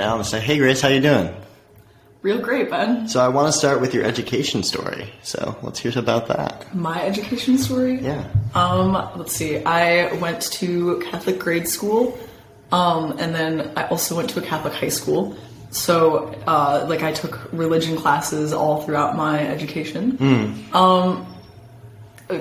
Alan, say, hey Grace, how you doing? Real great, Ben. So I want to start with your education story. So let's hear about that. My education story? Yeah. Um, let's see. I went to Catholic grade school, um, and then I also went to a Catholic high school. So, uh, like, I took religion classes all throughout my education. Um,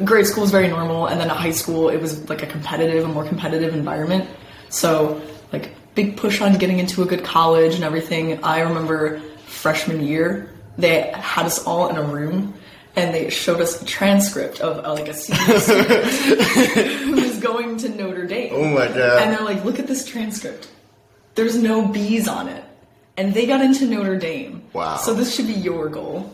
grade school was very normal, and then at high school, it was like a competitive, a more competitive environment. So, like, big push on getting into a good college and everything. I remember freshman year, they had us all in a room and they showed us a transcript of uh, like a senior student who was going to Notre Dame. Oh my God. And they're like, look at this transcript. There's no B's on it. And they got into Notre Dame. Wow. So this should be your goal.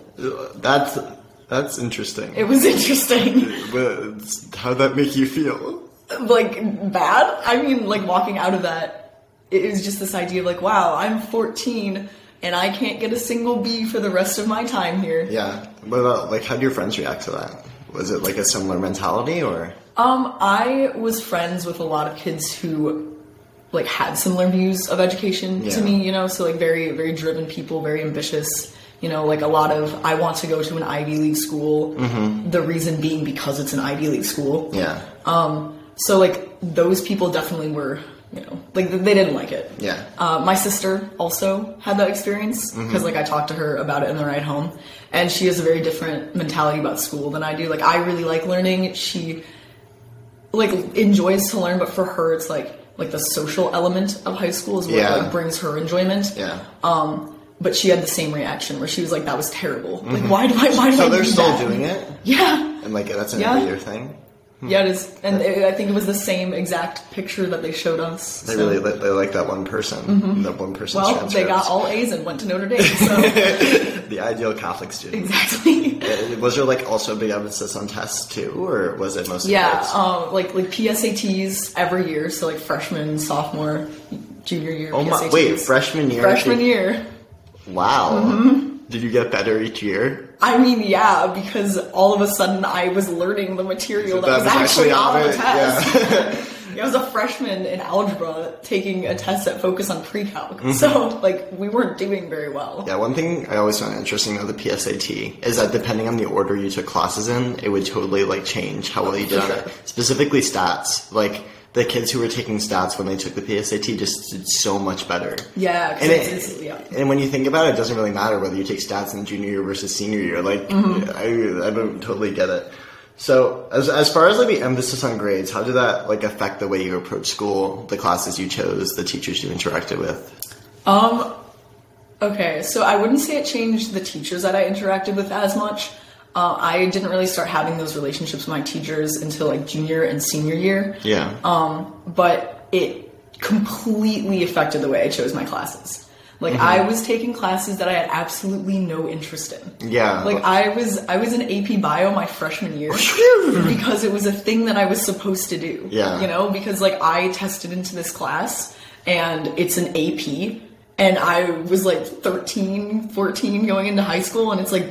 That's that's interesting. It was interesting. But how'd that make you feel? like bad. I mean, like walking out of that, it was just this idea of like, wow, I'm 14 and I can't get a single B for the rest of my time here. Yeah. What about like how do your friends react to that? Was it like a similar mentality or? Um, I was friends with a lot of kids who like had similar views of education Yeah. to me, you know, so like very, very driven people, very ambitious. You know, like a lot of I want to go to an Ivy League school. The reason being because it's an Ivy League school. Yeah. Um, so like those people definitely were, you know, like they didn't like it. Yeah. Uh, my sister also had that experience Mm-hmm. because like I talked to her about it in the ride home, and she has a very different mentality about school than I do. Like I really like learning. She like enjoys to learn, but for her it's like like the social element of high school is what Yeah. like brings her enjoyment. Yeah. Um, but she had the same reaction where she was like, "That was terrible. Like why do I why do Mm-hmm. So they're do still that?" doing it, Yeah. and like that's an Yeah. thing. Yeah, it is, and it, I think it was the same exact picture that they showed us. They so- really li- they like that one person. That one person. well. They got all A's and went to Notre Dame. So the ideal Catholic student. exactly. Was there like also a big emphasis on tests too, or was it mostly Yeah, um, like like PSATs every year. So like freshman, sophomore, junior year. oh my! PSATs. Wait, freshman year. freshman year. Wow. Mm-hmm. Did you get better each year? I mean, yeah, because all of a sudden I was learning the material that, That was, was actually, on the test. I was a freshman in algebra taking a test that focused on pre-calc, Mm-hmm. so like we weren't doing very well. Yeah, one thing I always found interesting about the PSAT is that depending on the order you took classes in, it would totally like change how well you did it. Specifically stats. Like the kids who were taking stats when they took the PSAT just did so much better. Yeah, And, it, yeah. and when you think about it, it doesn't really matter whether you take stats in junior year versus senior year. Like, Mm-hmm. I, I don't totally get it. So, as, as far as like the emphasis on grades, how did that like affect the way you approach school, the classes you chose, the teachers you interacted with? Um, okay, so I wouldn't say it changed the teachers that I interacted with as much. Uh, I didn't really start having those relationships with my teachers until like junior and senior year. Yeah. Um, but it completely affected the way I chose my classes. Like I was taking classes that I had absolutely no interest in. yeah. Like I was I was in AP Bio my freshman year because it was a thing that I was supposed to do. Yeah. You know, because like I tested into this class and it's an AP and I was like 13, 14 going into high school and it's like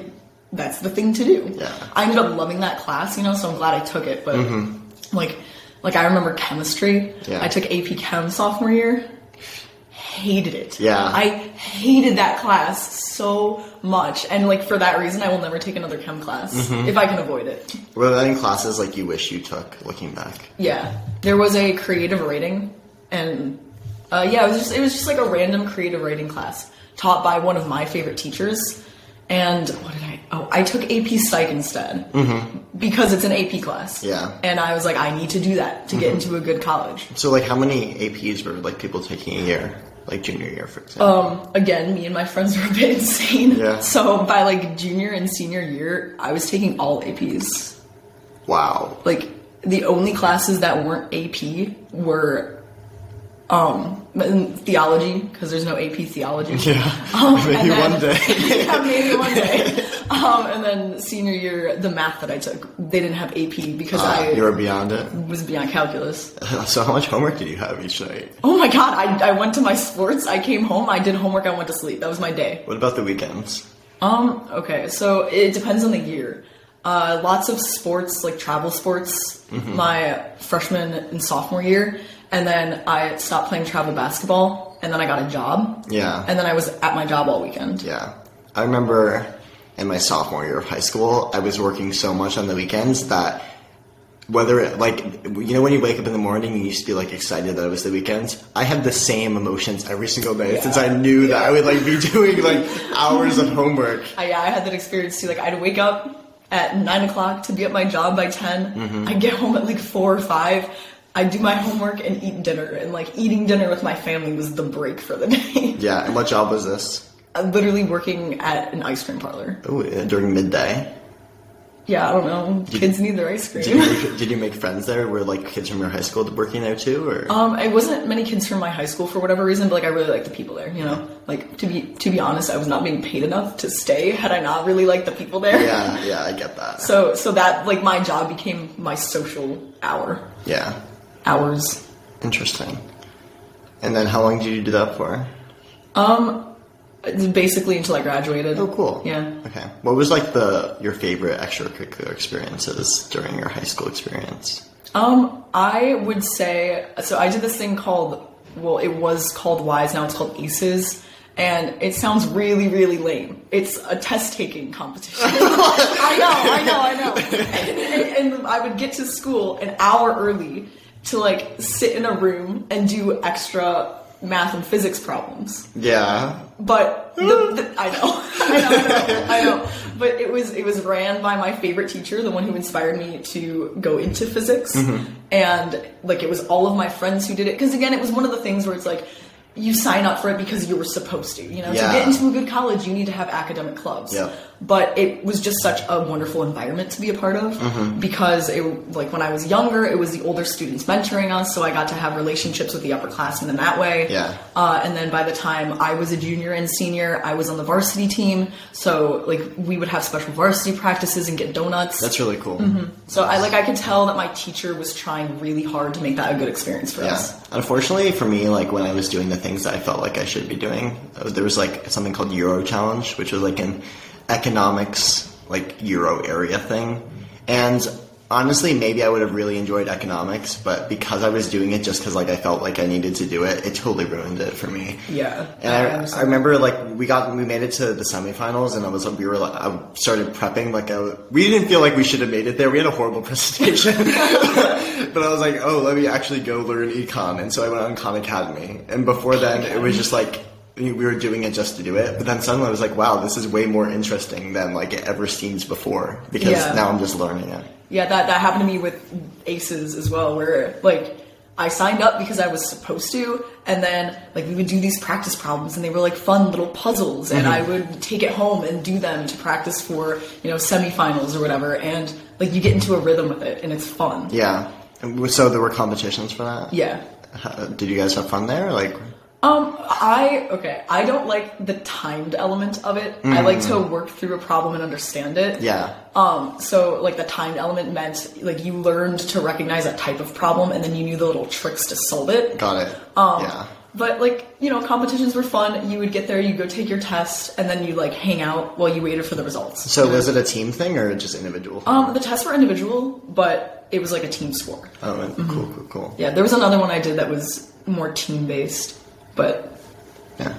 that's the thing to do. Yeah. Mm-hmm. I ended up loving that class, you know, so I'm glad I took it, but like like I remember chemistry. Yeah. I took AP Chem sophomore year. Hated it. Yeah. I hated that class so much. And like for that reason I will never take another chem class Mm-hmm. if I can avoid it. Were there any classes like you wish you took looking back? Yeah. There was a creative writing and uh, yeah, it was just it was just like a random creative writing class taught by one of my favorite teachers. And what did I? Oh, I took AP Psych instead because it's an AP class. Yeah. And I was like, I need to do that to get into a good college. So, like, how many APs were like people taking a year, like junior year, for example? Um, again, me and my friends were a bit insane. Yeah. So by like junior and senior year, I was taking all APs. wow. Like the only classes that weren't AP were um theology because there's no AP theology. Yeah. Um, Maybe then- one day. yeah, maybe one day. Um, and then senior year, the math that I took, they didn't have AP because Uh, I you were beyond it. was beyond calculus. So, how much homework did you have each night? Oh my god! I, I went to my sports. I came home. I did homework. I went to sleep. That was my day. What about the weekends? Um, okay, so it depends on the year. Uh, lots of sports, like travel sports, my freshman and sophomore year, and then I stopped playing travel basketball, and then I got a job. Yeah. And then I was at my job all weekend. Yeah. I remember in my sophomore year of high school, I was working so much on the weekends that whether it, like you know when you wake up in the morning and you used to be like excited that it was the weekends i had the same emotions every single day yeah. since i knew yeah. that i would like be doing like hours of homework I, yeah i had that experience too like i'd wake up at 9 o'clock to be at my job by 10 mm-hmm. i get home at like 4 or 5 I do my homework and eat dinner, and like eating dinner with my family was the break for the day. Yeah, and what job was this? I'm literally working at an ice cream parlor. Ooh, uh, during midday. Yeah, I don't know. Did, kids need their ice cream. Did you, make, did you, make, friends there? Were like kids from your high school working there too, or? Um, it wasn't many kids from my high school for whatever reason, but like I really liked the people there. You know, like to be to be honest, I was not being paid enough to stay. Had I not really liked the people there. Yeah, yeah, I get that. So so that like my job became my social hour. Yeah hours. interesting and then how long did you do that for Um, Basically until I graduated. Oh, cool. Yeah. Okay. What was like the your favorite extracurricular experiences during your high school experience? Um, I would say so. I did this thing called well, it was called WYSE. Now it's called Aces. And it sounds really, really lame. It's a test taking competition. I know, I know, I know. And, and I would get to school an hour early to like sit in a room and do extra math and physics problems. Yeah. But the, hmm. the, I know, I know, I know, I know. But it was it was ran by my favorite teacher, the one who inspired me to go into physics, mm-hmm. and like it was all of my friends who did it. Because again, it was one of the things where it's like you sign up for it because you were supposed to. You know, Yeah. to get into a good college, you need to have academic clubs. Yeah. But it was just such a wonderful environment to be a part of Mm-hmm. because it like when I was younger, it was the older students mentoring us, so I got to have relationships with the upperclassmen in that way. Yeah. Uh, and then by the time I was a junior and senior, I was on the varsity team. So like we would have special varsity practices and get donuts. That's really cool. so I like I could tell that my teacher was trying really hard to make that a good experience for Yeah. us. Unfortunately for me, like when I was doing the things that I felt like I should be doing, uh, there was like something called Euro Challenge, which was like an economics like Euro area thing. And honestly, maybe I would have really enjoyed economics, but because I was doing it just because like I felt like I needed to do it, it totally ruined it for me. Yeah. And I, I remember like we got we made it to the semifinals and I was like, we were like I started prepping like I, we didn't feel like we should have made it there. We had a horrible presentation, but I was like, oh, let me actually go learn econ. And so I went on Khan Academy. And before then, it was just like we were doing it just to do it. But then suddenly I was like, wow, this is way more interesting than like it ever seems before because Yeah. now I'm just learning it. Yeah, that that happened to me with Aces as well, where like I signed up because I was supposed to, and then like we would do these practice problems, and they were like fun little puzzles, and mm-hmm. I would take it home and do them to practice for you know semifinals or whatever, and like you get into a rhythm with it, and it's fun. Yeah. And so there were competitions for that. Yeah. How- Did you guys have fun there? Like, Um, I okay. I don't like the timed element of it. I like to work through a problem and understand it. yeah. Um, so like the timed element meant like you learned to recognize a type of problem and then you knew the little tricks to solve it. Got it. Um, yeah. But like you know, competitions were fun. You would get there, you go take your test, and then you like hang out while you waited for the results. So was it a team thing or just individual? Um, the tests were individual, but it was like a team score. oh, and- cool, cool, cool. Yeah, there was another one I did that was more team based, but Yeah.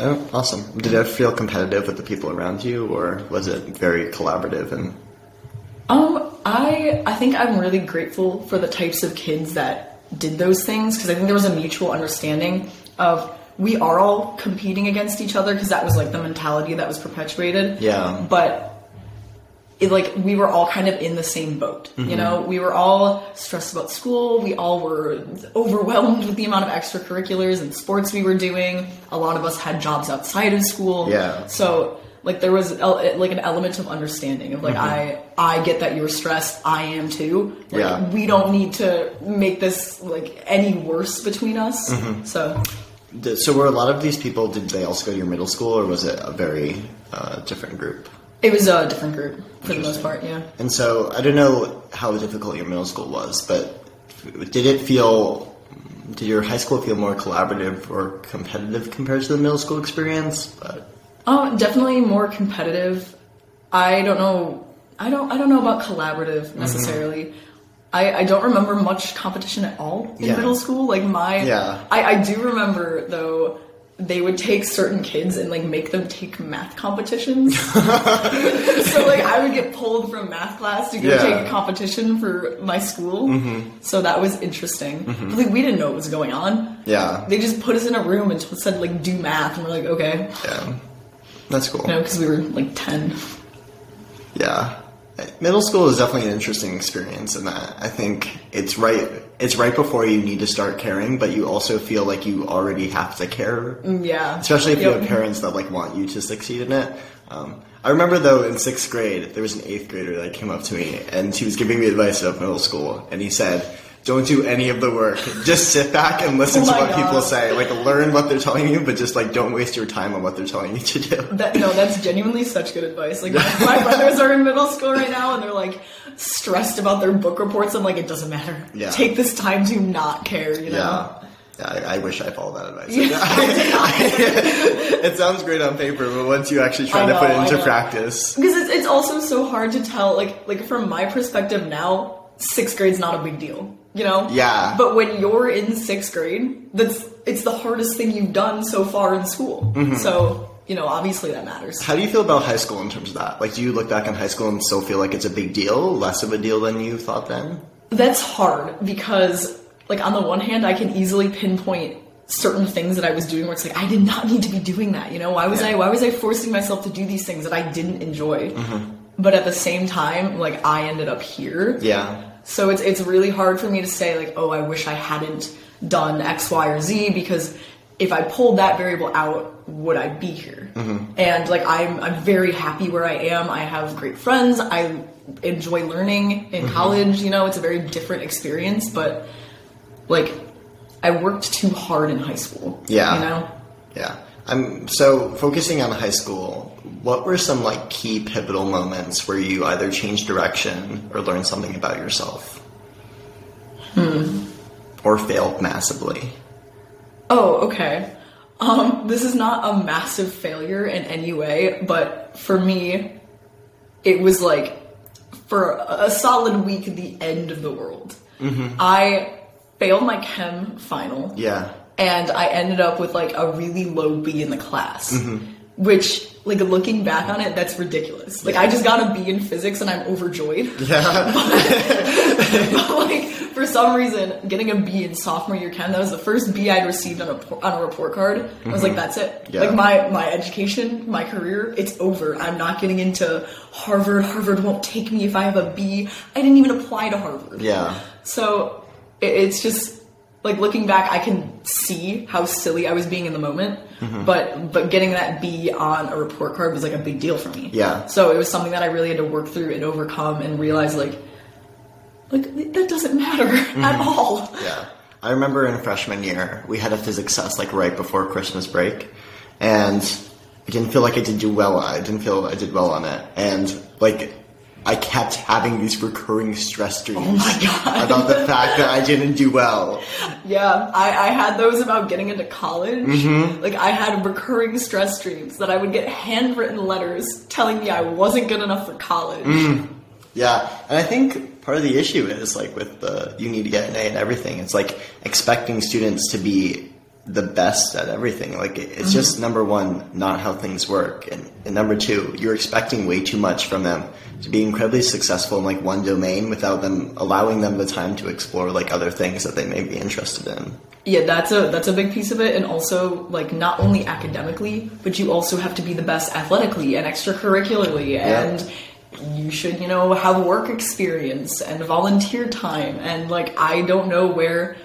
Oh, awesome. Did it feel competitive with the people around you, or was it very collaborative and? Um, I I think I'm really grateful for the types of kids that did those things because I think there was a mutual understanding of we are all competing against each other because that was like the mentality that was perpetuated. Yeah. But it like we were all kind of in the same boat. You mm-hmm. know, we were all stressed about school. We all were overwhelmed with the amount of extracurriculars and sports we were doing. A lot of us had jobs outside of school. Yeah. So like there was el- like an element of understanding of like mm-hmm. I I get that you're stressed. I am too. Like, Yeah. We don't need to make this like any worse between us. Mm-hmm. So so were a lot of these people? Did they also go to your middle school, or was it a very uh, different group? It was a different group for the most part. Yeah. And so I don't know how difficult your middle school was, but did it feel? Did your high school feel more collaborative or competitive compared to the middle school experience? But Um, definitely more competitive. I don't know. I don't. I don't know about collaborative necessarily. I, I don't remember much competition at all in Yeah. middle school. Like my, Yeah. I, I do remember though they would take certain kids and like make them take math competitions. so like I would get pulled from math class to go Yeah. Mm-hmm. take a competition for my school. So that was interesting. But like we didn't know what was going on. Yeah. They just put us in a room and said like do math, and we're like okay, Yeah. That's cool. you know, because we were like ten. Yeah. Middle school is definitely an interesting experience in that I think it's right it's right before you need to start caring, but you also feel like you already have to care. Yeah, Especially if you have parents that like want you to succeed in it. Um, I remember though in sixth grade there was an eighth grader that came up to me and he was giving me advice about middle school and he said, Don't do any of the work. Just sit back and listen Oh to what people say. Like learn what they're telling you, but just like don't waste your time on what they're telling you to do. That no, that's genuinely such good advice. Like my, brothers are in middle school right now, and they're like stressed about their book reports. I'm like, it doesn't matter. Yeah. Take this time to not care. You know. Yeah. I, I wish I followed that advice. It sounds great on paper, but once you actually try I to put it into practice, Because it's, it's also so hard to tell. Like like from my perspective now, sixth grade's not a big deal. You know. Yeah. But when you're in sixth grade, that's it's the hardest thing you've done so far in school. Mm-hmm. So you know, obviously that matters. how do you feel about high school in terms of that? Like, do you look back on high school and still feel like it's a big deal, less of a deal than you thought then? That's hard because, like, on the one hand, I can easily pinpoint certain things that I was doing where it's like I did not need to be doing that. You know, why was Yeah. I why was I forcing myself to do these things that I didn't enjoy? Mm-hmm. But at the same time, like I ended up here. Yeah. So it's it's really hard for me to say like, oh, I wish I hadn't done X, Y, or Z because if I pulled that variable out, would I be here? Mm-hmm. And like I'm I'm very happy where I am. I have great friends. I enjoy learning in mm-hmm. college. You know, it's a very different experience. But like, I worked too hard in high school. Yeah. You know. Yeah. I'm so focusing on high school. What were some like key pivotal moments where you either changed direction or learned something about yourself? Hmm. Or failed massively? Oh, okay. Um, this is not a massive failure in any way, but for me, it was like for a solid week the end of the world. I failed my chem final, Yeah. and I ended up with like a really low B in the class. Which, like, looking back on it, that's ridiculous. Like, I just got a B in physics and I'm overjoyed. Yeah. But, like for some reason, getting a B in sophomore year chem, that was the first B I'd received on a on a report card. I was like, that's it. Mm-hmm. Yeah. Like my my education, my career, it's over. I'm not getting into Harvard. Harvard won't take me if I have a B. I didn't even apply to Harvard. yeah. So it, it's just like looking back, I can see how silly I was being in the moment. Mm-hmm. But but getting that B on a report card was like a big deal for me. Yeah. So it was something that I really had to work through and overcome and realize like like that doesn't matter Mm-hmm. at all. Yeah. I remember in freshman year, we had a physics test like right before Christmas break, and I didn't feel like I did do well. I didn't feel I did well on it, and like I kept having these recurring stress dreams Oh about the fact that I didn't do well. Yeah, I, I had those about getting into college. Mm-hmm. Like I had recurring stress dreams that I would get handwritten letters telling me I wasn't good enough for college. Mm. Yeah, and I think part of the issue is like with the you need to get an A and everything. It's like expecting students to be the best at everything. Like it- it's just mm-hmm. number one, not how things work, and, and number two, you're expecting way too much from them. To be incredibly successful in like one domain without them allowing them the time to explore like other things that they may be interested in. Yeah, that's a that's a big piece of it, and also like not only academically, but you also have to be the best athletically and extracurricularly, and you should you know have work experience and volunteer time, and like I don't know where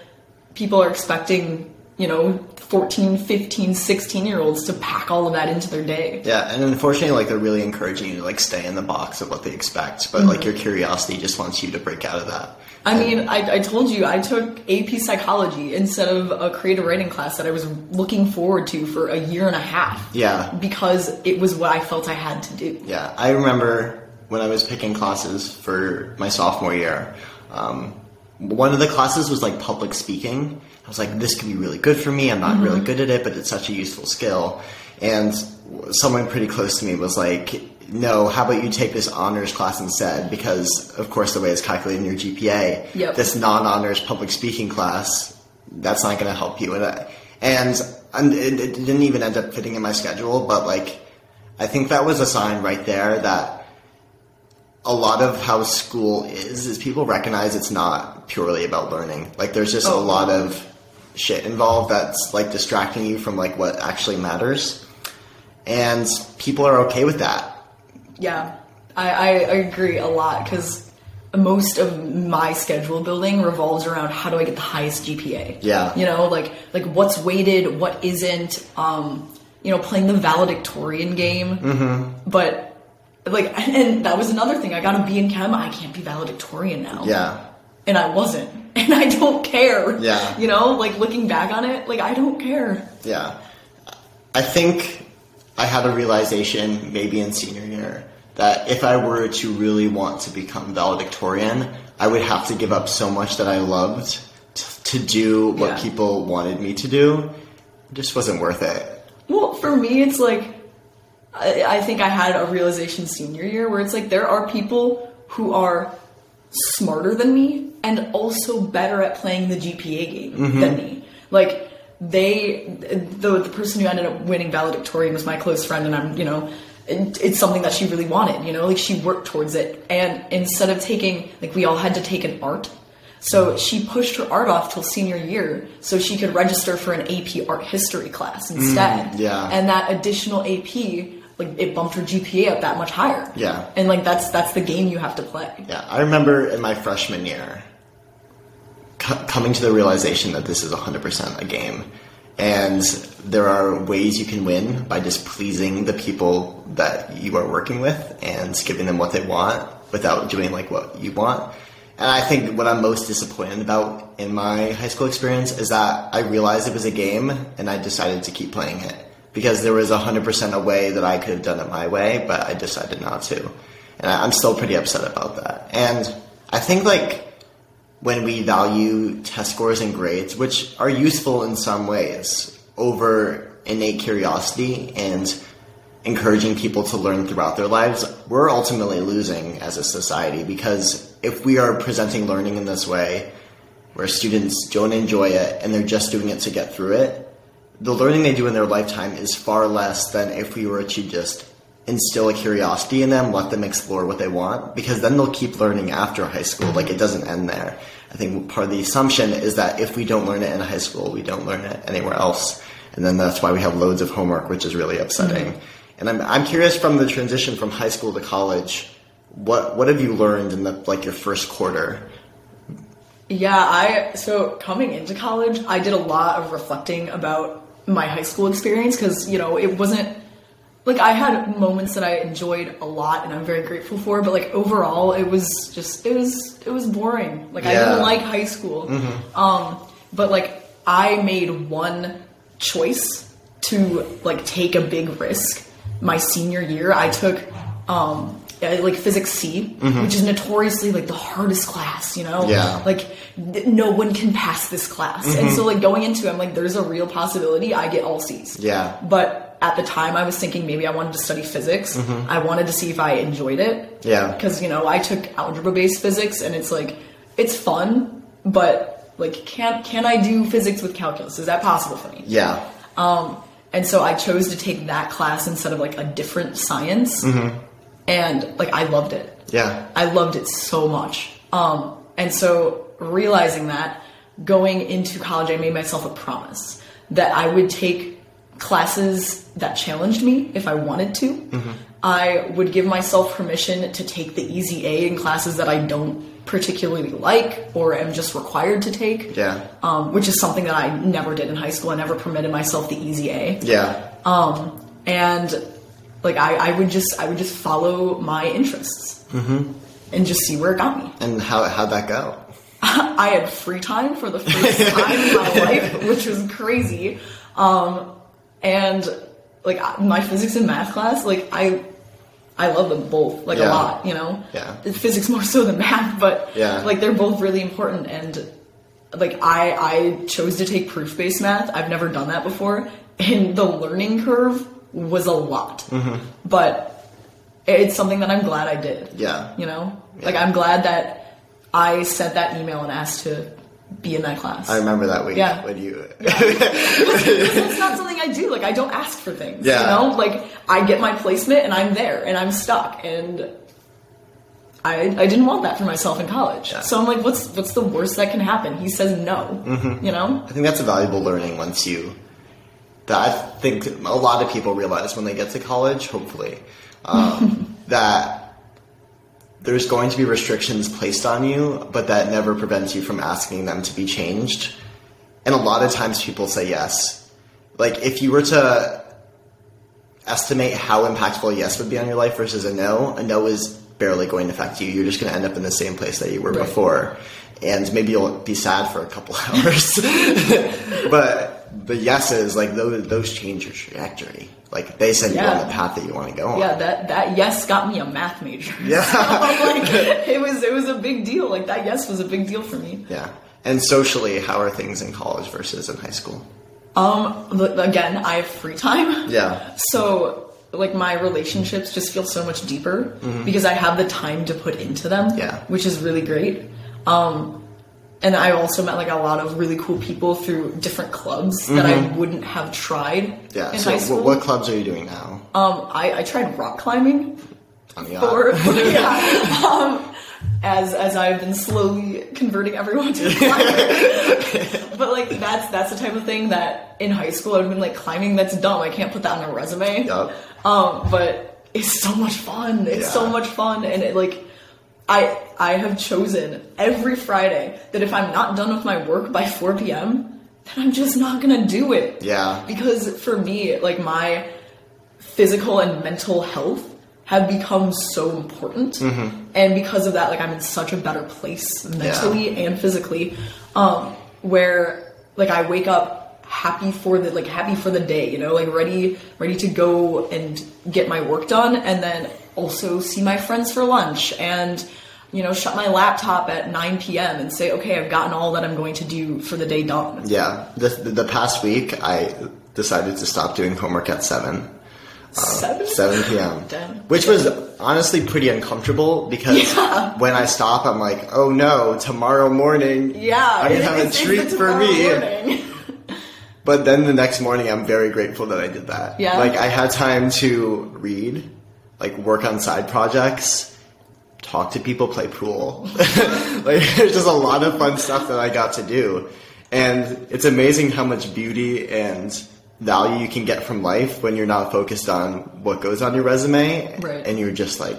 people are expecting you know 14 15 16 year olds to pack all of that into their day Yeah, and unfortunately, like they're really encouraging you to like stay in the box of what they expect, but like your curiosity just wants you to break out of that. I mean, I, I told you I took AP psychology instead of a creative writing class that I was looking forward to for a year and a half. Yeah. Because it was what I felt I had to do. Yeah, I remember when I was picking classes for my sophomore year. Um, one of the classes was like public speaking. I was like, this could be really good for me. I'm not really mm-hmm. good at it, but it's such a useful skill. And someone pretty close to me was like, no, how about you take this honors class instead? Because, of course, the way it's calculated in your GPA, Yep. this non honors public speaking class, that's not going to help you. And, I- and, it, it didn't even end up fitting in my schedule, but like, I think that was a sign right there that a lot of how school is is people recognize it's not purely about learning. Like there's just a Oh. lot of shit involved that's like distracting you from like what actually matters. And people are okay with that. Yeah, I, I agree a lot because most of my schedule building revolves around how do I get the highest GPA. Yeah. you know, like like what's weighted, what isn't. Um, you know, playing the valedictorian game. Mm-hmm. But like, and that was another thing. I got a B in chem. I can't be valedictorian now. Yeah. and I wasn't, and I don't care. Yeah. you know, like looking back on it, like I don't care. Yeah. I think I had a realization maybe in senior year that if I were to really want to become valedictorian, I would have to give up so much that I loved t- to do what Yeah. people wanted me to do. It just wasn't worth it. Well, for me, it's like I, I think I had a realization senior year where it's like there are people who are smarter than me and also better at playing the GPA game mm-hmm. than me. Like they, the the person who ended up winning valedictorian was my close friend, and I'm you know. it- It's something that she really wanted, you know, like she worked towards it. And instead of taking, like, we all had to take an art so she pushed her art off till senior year so she could register for an AP art history class mm, instead. yeah. And that additional AP, like it bumped her GPA up that much higher. Yeah. And like that's that's the game you have to play. Yeah, I remember in my freshman year co- coming to the realization that this is 100% a game. And there are ways you can win by just pleasing the people that you are working with and giving them what they want without doing like what you want. And I think what I'm most disappointed about in my high school experience is that I realized it was a game and I decided to keep playing it because there was 100% a way that I could have done it my way, but I decided not to. And I'm still pretty upset about that. And I think like when we value test scores and grades, which are useful in some ways, over innate curiosity and encouraging people to learn throughout their lives, we're ultimately losing as a society because if we are presenting learning in this way, where students don't enjoy it and they're just doing it to get through it, the learning they do in their lifetime is far less than if we were to just instill a curiosity in them, let them explore what they want, because then they'll keep learning after high school. Like it doesn't end there. I think part of the assumption is that if we don't learn it in high school, we don't learn it anywhere else. And then that's why we have loads of homework, which is really upsetting. Mm-hmm. And I'm, I'm curious from the transition from high school to college, what, what have you learned in the, like your first quarter? Yeah, I so coming into college, I did a lot of reflecting about my high school experience because you know it wasn't like I had moments that I enjoyed a lot and I'm very grateful for, but like overall, it was just it was it was boring. Like I didn't like high school. Um, but like I made one choice to like take a big risk. My senior year, I took um uh, like physics C, which is notoriously like the hardest class. You know, Yeah. like th- no one can pass this class, and so like going into it, I'm like, there's a real possibility I get all C's. Yeah. But at the time, I was thinking maybe I wanted to study physics. I wanted to see if I enjoyed it. Yeah. Because, you know, I took algebra based physics and it's like, it's fun, but like, can, can I do physics with calculus? Is that possible for me? Yeah. Um, And so I chose to take that class instead of like a different science. And like, I loved it. Yeah. I loved it so much. Um, and so realizing that, going into college, I made myself a promise that I would take classes that challenged me if I wanted to. I would give myself permission to take the easy A in classes that I don't particularly like or am just required to take. Yeah. Um, which is something that I never did in high school. I never permitted myself the easy A Yeah. and like I, I would just I would just follow my interests and just see where it got me. And how, how'd that go? I had free time for the first time in my life, which was crazy. Um, and like my physics and math class, like I I love them both like a lot, you know. Yeah. Physics more so than math, but Yeah. like they're both really important and like I I chose to take proof based math. I've never done that before, and the learning curve was a lot. But it's something that I'm glad I did. Yeah. You know? Like I'm glad that I sent that email and asked to be in that class. I remember that week Yeah. when you. it's not something I do. Like I don't ask for things. Yeah. You know? Like I get my placement and I'm there and I'm stuck and I I didn't want that for myself in college. Yeah. So I'm like, what's what's the worst that can happen? He says no. Mm-hmm. You know? I think that's a valuable learning once you. That think a lot of people realize when they get to college, hopefully, um, that there's going to be restrictions placed on you, but that never prevents you from asking them to be changed. And a lot of times people say yes. Like if you were to estimate how impactful a yes would be on your life versus a no, a no is barely going to affect you. You're just going to end up in the same place that you were Right. before. And maybe you'll be sad for a couple hours. but the yeses, like those, those change your trajectory. Like they send you Yeah. on the path that you want to go on. Yeah, that that yes got me a math major. Yeah. So, like it was it was a big deal. Like that yes was a big deal for me. Yeah. And socially, how are things in college versus in high school? Um again, I have free time. Yeah. So like my relationships just feel so much deeper because I have the time to put into them. Mm-hmm. Yeah. Which is really great. Um and I also met like a lot of really cool people through different clubs that I wouldn't have tried Mm-hmm. Yeah. in so high school. what clubs are you doing now? Um, I, I tried rock climbing On the or yeah, um, as as I've been slowly converting everyone to climbing. but like that's that's the type of thing that in high school I've been like climbing. That's dumb. I can't put that on a resume. Yup. Um, but it's so much fun. It's so much fun, and it like. I I have chosen every Friday that if I'm not done with my work by 4 p.m., then I'm just not gonna do it. Yeah. Because for me, like my physical and mental health have become so important and because of that like i'm in such a better place mentally and physically um where like i wake up happy for the like happy for the day you know like ready ready to go and get my work done and then also see my friends for lunch and you know shut my laptop at 9 p.m and say okay i've gotten all that i'm going to do for the day done Yeah. The, the past week, I decided to stop doing homework at 7. Uh, seven? 7 p.m. Damn. Which was honestly pretty uncomfortable because Yeah. when I stop, I'm like, oh no, tomorrow morning, yeah I'm gonna have a it's- treat for me. But then the next morning, I'm very grateful that I did that. Yeah. Like, I had time to read, like, work on side projects, talk to people, play pool. like, there's just a lot of fun stuff that I got to do. And it's amazing how much beauty and value you can get from life when you're not focused on what goes on your resume. Right. And you're just like,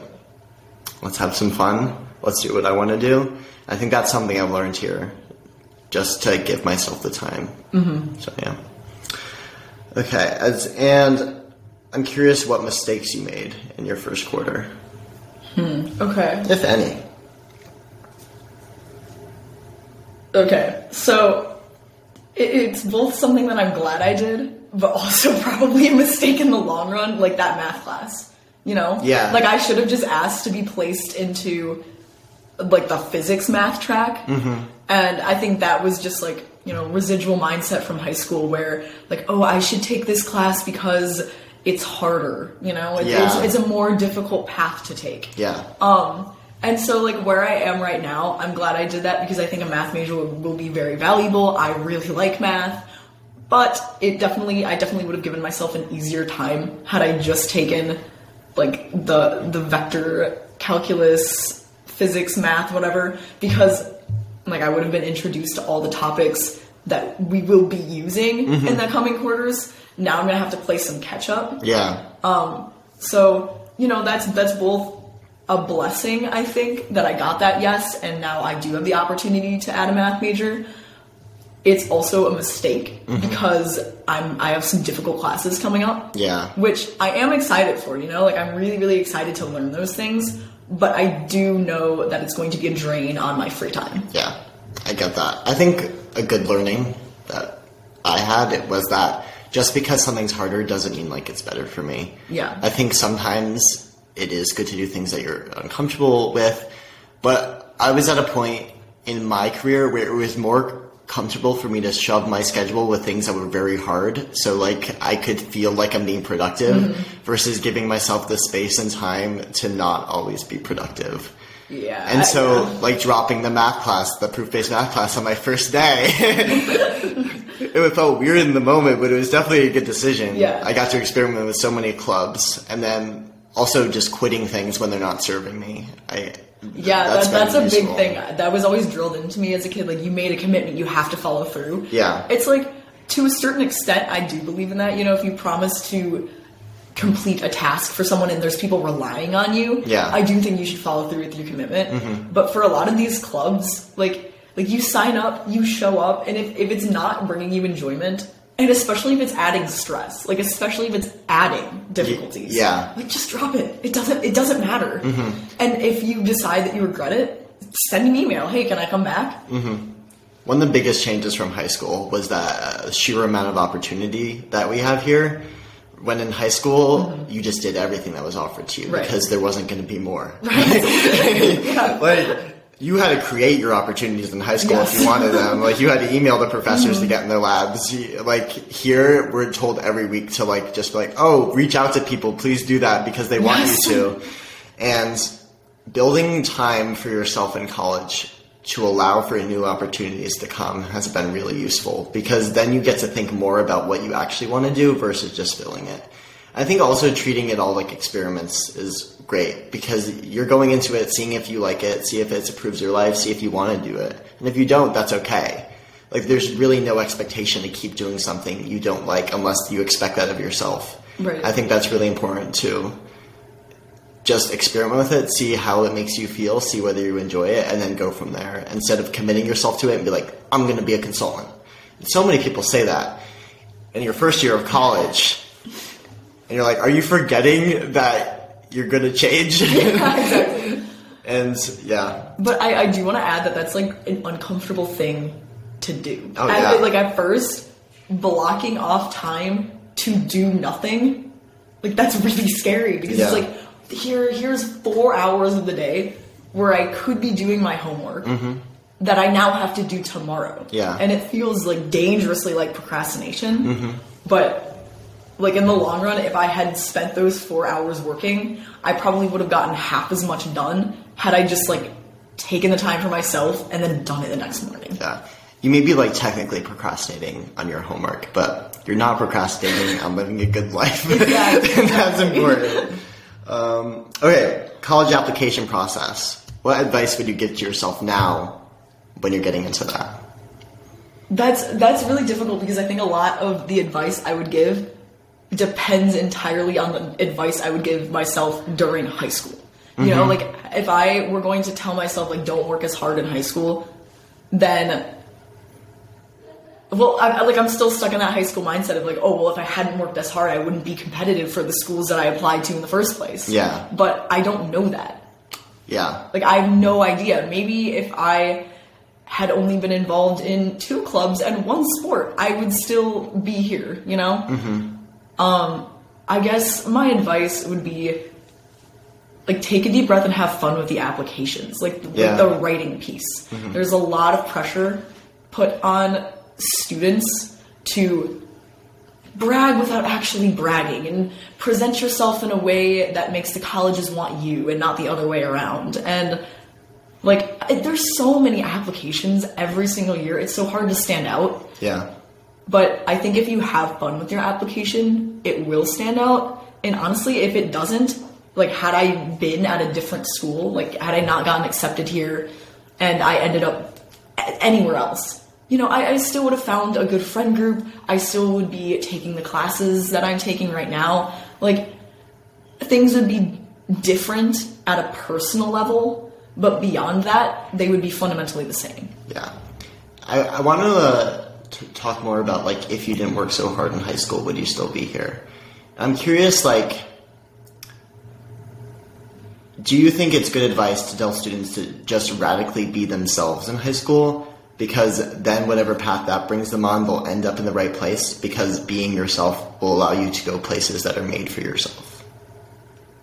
let's have some fun. Let's do what I want to do. I think that's something I've learned here just to give myself the time. Mm-hmm. So yeah. Okay, as and I'm curious what mistakes you made in your first quarter, okay if any. Okay, so it, it's both something that I'm glad I did, but also probably a mistake in the long run, like that math class. You know? Yeah. Like I should have just asked to be placed into like the physics math track. Mm-hmm. And I think that was just like, you know, residual mindset from high school where like, oh, I should take this class because it's harder, you know? It- Yeah. It's, it's a more difficult path to take. Yeah. Um, and so like where I am right now, I'm glad I did that because I think a math major will, will be very valuable. I really like math, but it definitely, I definitely would have given myself an easier time had I just taken like the the vector calculus, physics, math, whatever, because like I would have been introduced to all the topics that we will be using in the coming quarters. Now I'm gonna have to play some catch up. Yeah. Um, So, you know, that's that's both a blessing, I think, that I got that yes, and now I do have the opportunity to add a math major. It's also a mistake because I'm I have some difficult classes coming up. Yeah. Which I am excited for, you know, like I'm really, really excited to learn those things, but I do know that it's going to be a drain on my free time. Yeah, I get that. I think a good learning that I had it was that just because something's harder doesn't mean like it's better for me. Yeah. I think sometimes it is good to do things that you're uncomfortable with, but I was at a point in my career where it was more comfortable for me to shove my schedule with things that were very hard so like I could feel like I'm being productive mm-hmm. versus giving myself the space and time to not always be productive. Yeah. And so, yeah. like dropping the math class, the proof-based math class on my first day, it felt weird in the moment, but it was definitely a good decision. Yeah. I got to experiment with so many clubs, and then also just quitting things when they're not serving me. I Yeah, that's that, that's a big thing. That was always drilled into me as a kid. Like, you made a commitment, you have to follow through. Yeah. It's like, to a certain extent, I do believe in that. You know, if you promise to complete a task for someone and there's people relying on you, Yeah. I do think you should follow through with your commitment. Mm-hmm. But for a lot of these clubs, like, like you sign up, you show up, and if, if it's not bringing you enjoyment, and especially if it's adding stress, like especially if it's adding difficulties, yeah. Mm-hmm. like just drop it. It doesn't. It doesn't matter. And if you decide that you regret it, send an email. Hey, can I come back? One of the biggest changes from high school was that uh, sheer amount of opportunity that we have here. When in high school, you just did everything that was offered to you Right. because there wasn't going to be more. yeah. like you had to create your opportunities in high school if you wanted them. Like you had to email the professors to mm-hmm. get in their labs. Like here, we're told every week to like just be like, oh, reach out to people, please do that because they want Yes. you to. And building time for yourself in college to allow for new opportunities to come has been really useful because then you get to think more about what you actually want to do versus just filling it. I think also treating it all like experiments is great because you're going into it, seeing if you like it, see if it improves your life, see if you want to do it. And if you don't, that's okay. Like there's really no expectation to keep doing something you don't like unless you expect that of yourself. Right. I think that's really important too just experiment with it, see how it makes you feel, see whether you enjoy it, and then go from there. Instead of committing yourself to it and be like, I'm going to be a consultant. And so many people say that in your first year of college, and you're like, are you forgetting that you're going to change? exactly. and yeah, But I, I do want to add that that's like an uncomfortable thing to do. Oh, At- yeah. like at first, blocking off time to do nothing, like that's really scary because Yeah. it's like here here's four hours of the day where I could be doing my homework that I now have to do tomorrow. Mm-hmm. Yeah. and it feels like dangerously like procrastination. Mm-hmm. But like in the long run, if I had spent those four hours working, I probably would have gotten half as much done had I just like taken the time for myself and then done it the next morning. yeah. You may be like technically procrastinating on your homework, but you're not procrastinating on living a good life. Yeah, and that's important. Um, okay, college application process. What advice would you give to yourself now when you're getting into that? That's that's really difficult because I think a lot of the advice I would give depends entirely on the advice I would give myself during high school. You know, mm-hmm. like if I were going to tell myself like don't work as hard in high school, then well, I, like I'm still stuck in that high school mindset of like, oh well, if I hadn't worked as hard, I wouldn't be competitive for the schools that I applied to in the first place. Yeah. But I don't know that. Yeah, Like I have no idea. Maybe if I had only been involved in two clubs and one sport, I would still be here, you know? Mm-hmm. Um, I guess my advice would be like take a deep breath and have fun with the applications, like with Yeah. the writing piece. There's a lot of pressure put on students to brag without actually bragging and present yourself in a way that makes the colleges want you and not the other way around. And like there's so many applications every single year. It's so hard to stand out. yeah, But I think if you have fun with your application, it will stand out. And honestly, if it doesn't, like had I been at a different school, like had I not gotten accepted here and I ended up anywhere else, you know, I, I still would have found a good friend group. I still would be taking the classes that I'm taking right now. Like things would be different at a personal level, but beyond that, they would be fundamentally the same. yeah. I, I want to uh, t- talk more about like if you didn't work so hard in high school, would you still be here? I'm curious, like, do you think it's good advice to tell students to just radically be themselves in high school? Because then, whatever path that brings them on, they'll end up in the right place because being yourself will allow you to go places that are made for yourself.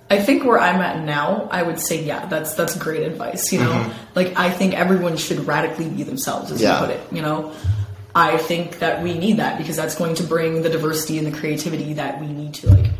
I think where I'm at now, I would say, yeah, that's that's great advice. You know, mm-hmm. like I think everyone should radically be themselves, as Yeah. you put it. You know, I think that we need that because that's going to bring the diversity and the creativity that we need to like,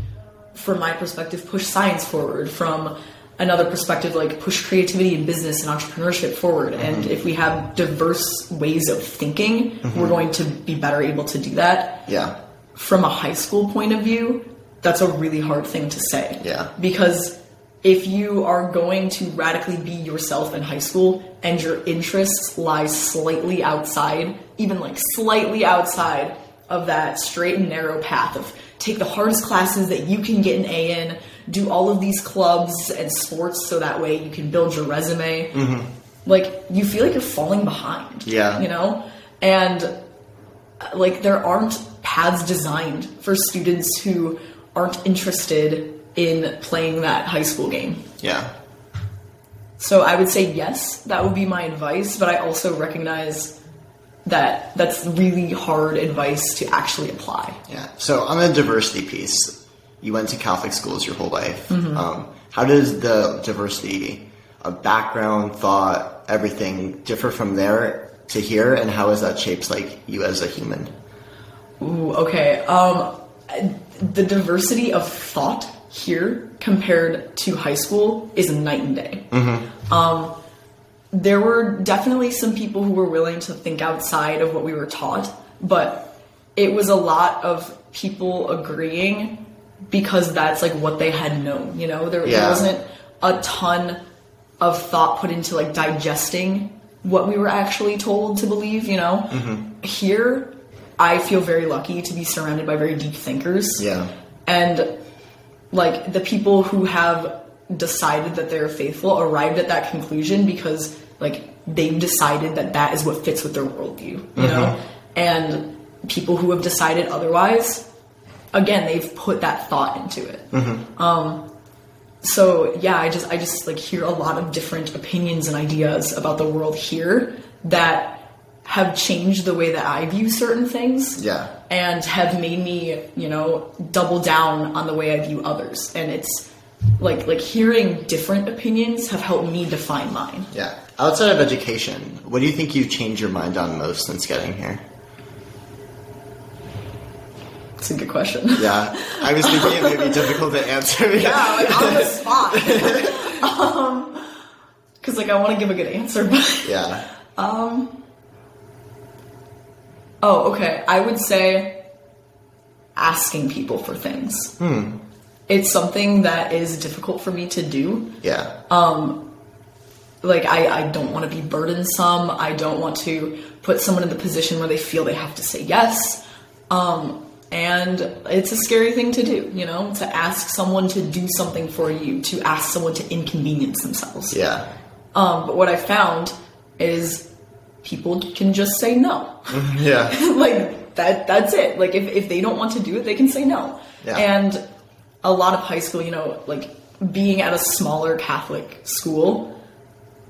from my perspective, push science forward. From another perspective, like push creativity and business and entrepreneurship forward. And mm-hmm. if we have diverse ways of thinking, mm-hmm. we're going to be better able to do that Yeah. from a high school point of view, that's a really hard thing to say. Yeah. Because if you are going to radically be yourself in high school and your interests lie slightly outside, even like slightly outside of that straight and narrow path of take the hardest classes that you can get an A in, do all of these clubs and sports so that way you can build your resume. Mm-hmm. Like you feel like you're falling behind. Yeah. You know? And like there aren't paths designed for students who aren't interested in playing that high school game. Yeah. So I would say yes, that would be my advice, but I also recognize that that's really hard advice to actually apply. Yeah. So on the diversity piece, you went to Catholic schools your whole life. Mm-hmm. Um, how does the diversity of background, thought, everything differ from there to here, and how has that shaped like you as a human? Ooh, okay. Um, the diversity of thought here compared to high school is night and day. Um, there were definitely some people who were willing to think outside of what we were taught, but it was a lot of people agreeing because that's like what they had known. You know, there, there wasn't a ton of thought put into like digesting what we were actually told to believe. You know, here I feel very lucky to be surrounded by very deep thinkers Yeah. and like the people who have decided that they're faithful arrived at that conclusion because like they've decided that that is what fits with their worldview you know? And people who have decided otherwise again they've put that thought into it. Um so yeah i just i just like hear a lot of different opinions and ideas about the world here that have changed the way that i view certain things. Yeah. And have made me, you know, double down on the way I view others. And it's like like hearing different opinions have helped me define mine. Yeah. Outside of education, what do you think you've changed your mind on most since getting here? It's a good question. Yeah. I was thinking it may be difficult to answer. Yeah, like on the spot. um, because like I want to give a good answer, but Yeah. Oh, okay. I would say asking people for things. It's something that is difficult for me to do. Yeah. Um, like I, I don't want to be burdensome i don't want to put someone in the position where they feel they have to say yes um, and it's a scary thing to do you know to ask someone to do something for you to ask someone to inconvenience themselves yeah. um, but what i found is people can just say no. Yeah. like that that's it. Like if, if they don't want to do it they can say no. Yeah. and a lot of high school you know like being at a smaller catholic school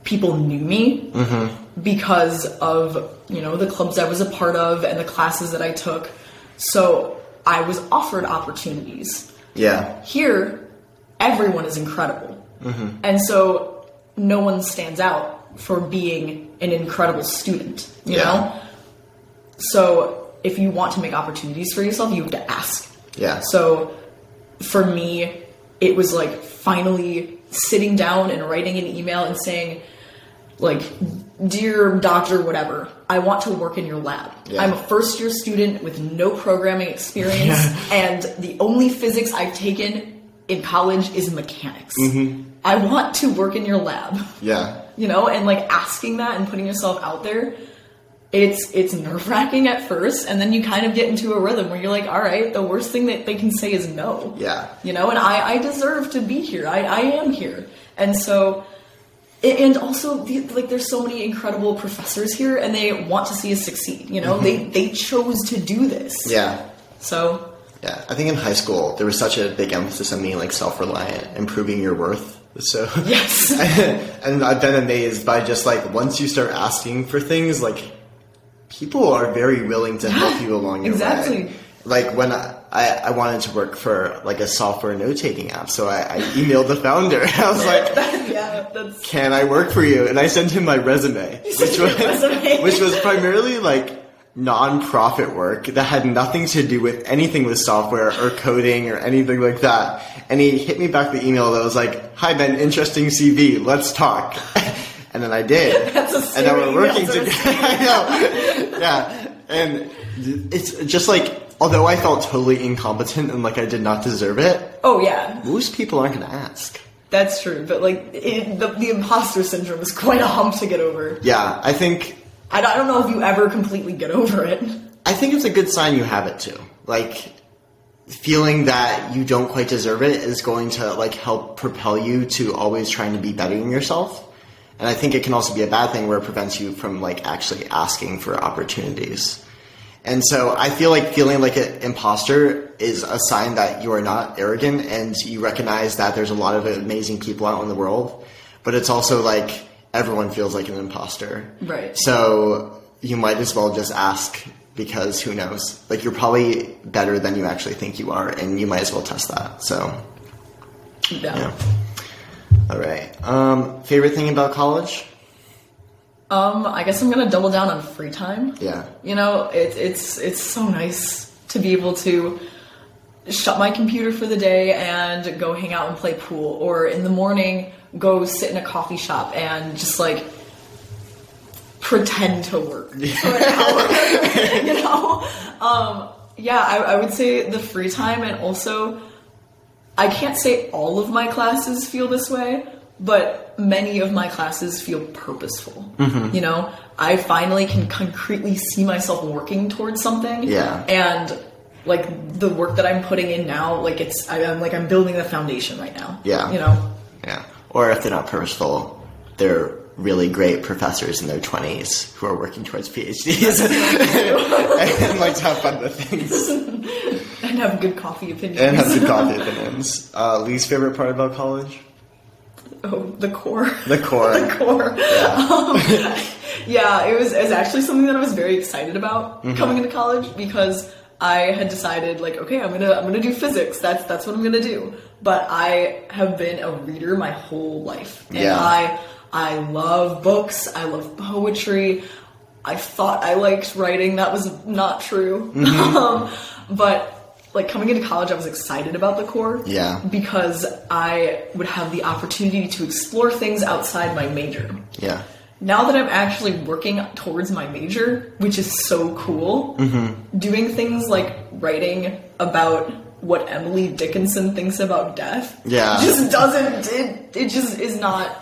people knew me mm-hmm. because of you know the clubs i was a part of and the classes that i took. So i was offered opportunities. Yeah. here everyone is incredible. Mm-hmm. And so no one stands out for being an incredible student you Yeah. know so if you want to make opportunities for yourself you have to ask Yeah. so for me it was like finally sitting down and writing an email and saying like dear doctor whatever i want to work in your lab Yeah. i'm a first year student with no programming experience and the only physics i've taken in college is mechanics mm-hmm. i want to work in your lab Yeah. You know and like asking that and putting yourself out there it's it's nerve wracking at first and then you kind of get into a rhythm where you're like all right the worst thing that they can say is no. Yeah. you know and i i deserve to be here. I i am here. And so and also the, like there's so many incredible professors here and they want to see us succeed you know? Mm-hmm. They they chose to do this. Yeah. so. Yeah, I think in high school there was such a big emphasis on being like self-reliant, improving your worth. So yes and I've been amazed by just like once you start asking for things, like people are very willing to help you along your Exactly. way. Like when I, I, I wanted to work for like a software note taking app, so I, I emailed the founder. I was like, yeah, that's "Can I work for you?" And I sent him my resume, which was resume. which was primarily like non-profit work that had nothing to do with anything with software or coding or anything like that. And he hit me back the email that was like, "Hi Ben, interesting CV. Let's talk." and then I did. And now we're working together. I know. Yeah, and it's just like, although I felt totally incompetent and like I did not deserve it, oh yeah, most people aren't going to ask. that's true. But like it, the the imposter syndrome is quite a hump to get over. Yeah, I think I don't, know if you ever completely get over it. I think it's a good sign you have it too. Like feeling that you don't quite deserve it is going to like help propel you to always trying to be better than yourself. And I think it can also be a bad thing where it prevents you from like actually asking for opportunities. And so I feel like feeling like an imposter is a sign that you are not arrogant and you recognize that there's a lot of amazing people out in the world. But it's also like everyone feels like an imposter. Right. So you might as well just ask because who knows? Like you're probably better than you actually think you are and you might as well test that. So Yeah. yeah. All right. Um, favorite thing about college? Um, I guess I'm gonna double down on free time. Yeah. You know, it, it's it's so nice to be able to shut my computer for the day and go hang out and play pool, or in the morning go sit in a coffee shop and just like pretend to work for an hour. you know, um, yeah, I, I would say the free time and also I can't say all of my classes feel this way, but many of my classes feel purposeful. Mm-hmm. You know, I finally can concretely see myself working towards something. Yeah. And like the work that I'm putting in now, like it's I, I'm like I'm building the foundation right now. Yeah. You know. Yeah. Or if they're not purposeful, they're really great professors in their 20s who are working towards PhDs and like to have fun with things And have good coffee opinions. and have good coffee opinions. Uh, least favorite part about college? oh, the core. The core. the core. Yeah. Yeah, it was, it was actually something that I was very excited about Mm-hmm. coming into college because I had decided like, okay, I'm gonna I'm gonna do physics. That's that's what I'm gonna do. But I have been a reader my whole life, and Yeah. I I love books. I love poetry. I thought I liked writing. That was not true. Mm-hmm. um, but like coming into college, I was excited about the core. Yeah. Because I would have the opportunity to explore things outside my major Yeah. now that I'm actually working towards my major, which is so cool, doing things like writing about what Emily Dickinson thinks about death, Yeah. just doesn't. It, it just is not.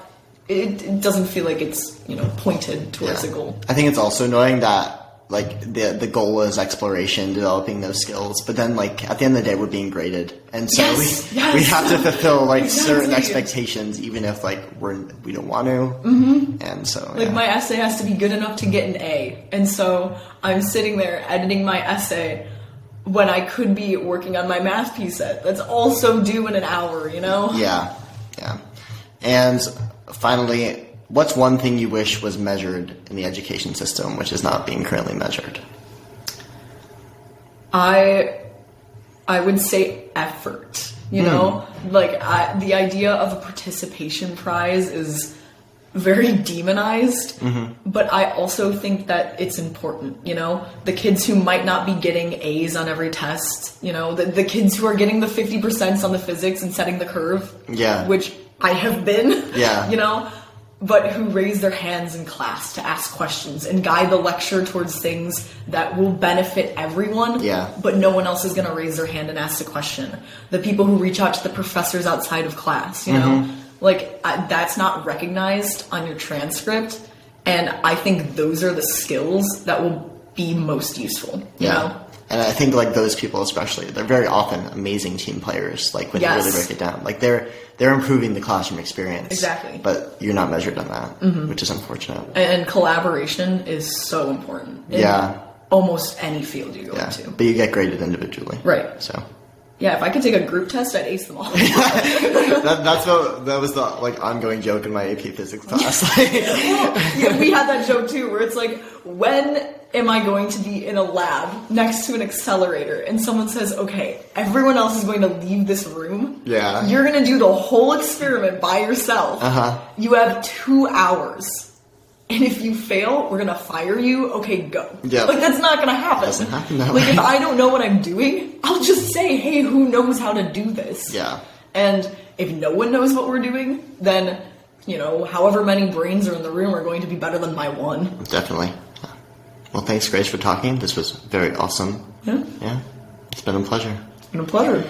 It, it doesn't feel like it's you know pointed towards Yeah. a goal. I think it's also knowing that like the the goal is exploration, developing those skills, but then like at the end of the day, we're being graded, and so Yes, we yes. we have to fulfill like certain expectations, even if like we're we don't want to. Mm-hmm. And so Like yeah. my essay has to be good enough to get an A, and so I'm sitting there editing my essay when I could be working on my math p-set. That's also due in an hour, you know. yeah, yeah. And finally, what's one thing you wish was measured in the education system, which is not being currently measured? I I would say effort. You hmm. know, like I, the idea of a participation prize is very demonized, mm-hmm. but I also think that it's important. You know, the kids who might not be getting A's on every test. You know, the, the kids who are getting the fifty percent on the physics and setting the curve. Yeah. which I have been. Yeah. you know. But who raise their hands in class to ask questions and guide the lecture towards things that will benefit everyone Yeah. but no one else is going to raise their hand and ask the question. The people who reach out to the professors outside of class, you know, mm-hmm. Like I, that's not recognized on your transcript, and I think those are the skills that will be most useful. You Yeah. know? And I think like those people especially, they're very often amazing team players. Like when Yes. you really break it down, like they're they're improving the classroom experience. Exactly. But you're not measured on that, mm-hmm. which is unfortunate. And collaboration is so important. in Yeah. Almost any field you go Yeah. into. But you get graded individually. Right. So Yeah, if I could take a group test, I'd ace them all. that, that's what that was the like ongoing joke in my AP physics class. yeah, we had that joke too, where it's like when am I going to be in a lab next to an accelerator and someone says, okay, everyone else is going to leave this room. Yeah. You're going to do the whole experiment by yourself. Uh-huh. You have two hours. And if you fail, we're gonna fire you. Okay, go. Yeah. Like that's not gonna happen. Doesn't happen that like way. if I don't know what I'm doing, I'll just say, "Hey, who knows how to do this?" Yeah. And if no one knows what we're doing, then you know, however many brains are in the room are going to be better than my one. Definitely. Well, thanks, Grace, for talking. This was very awesome. Yeah, Yeah. It's been a pleasure. it's been a pleasure.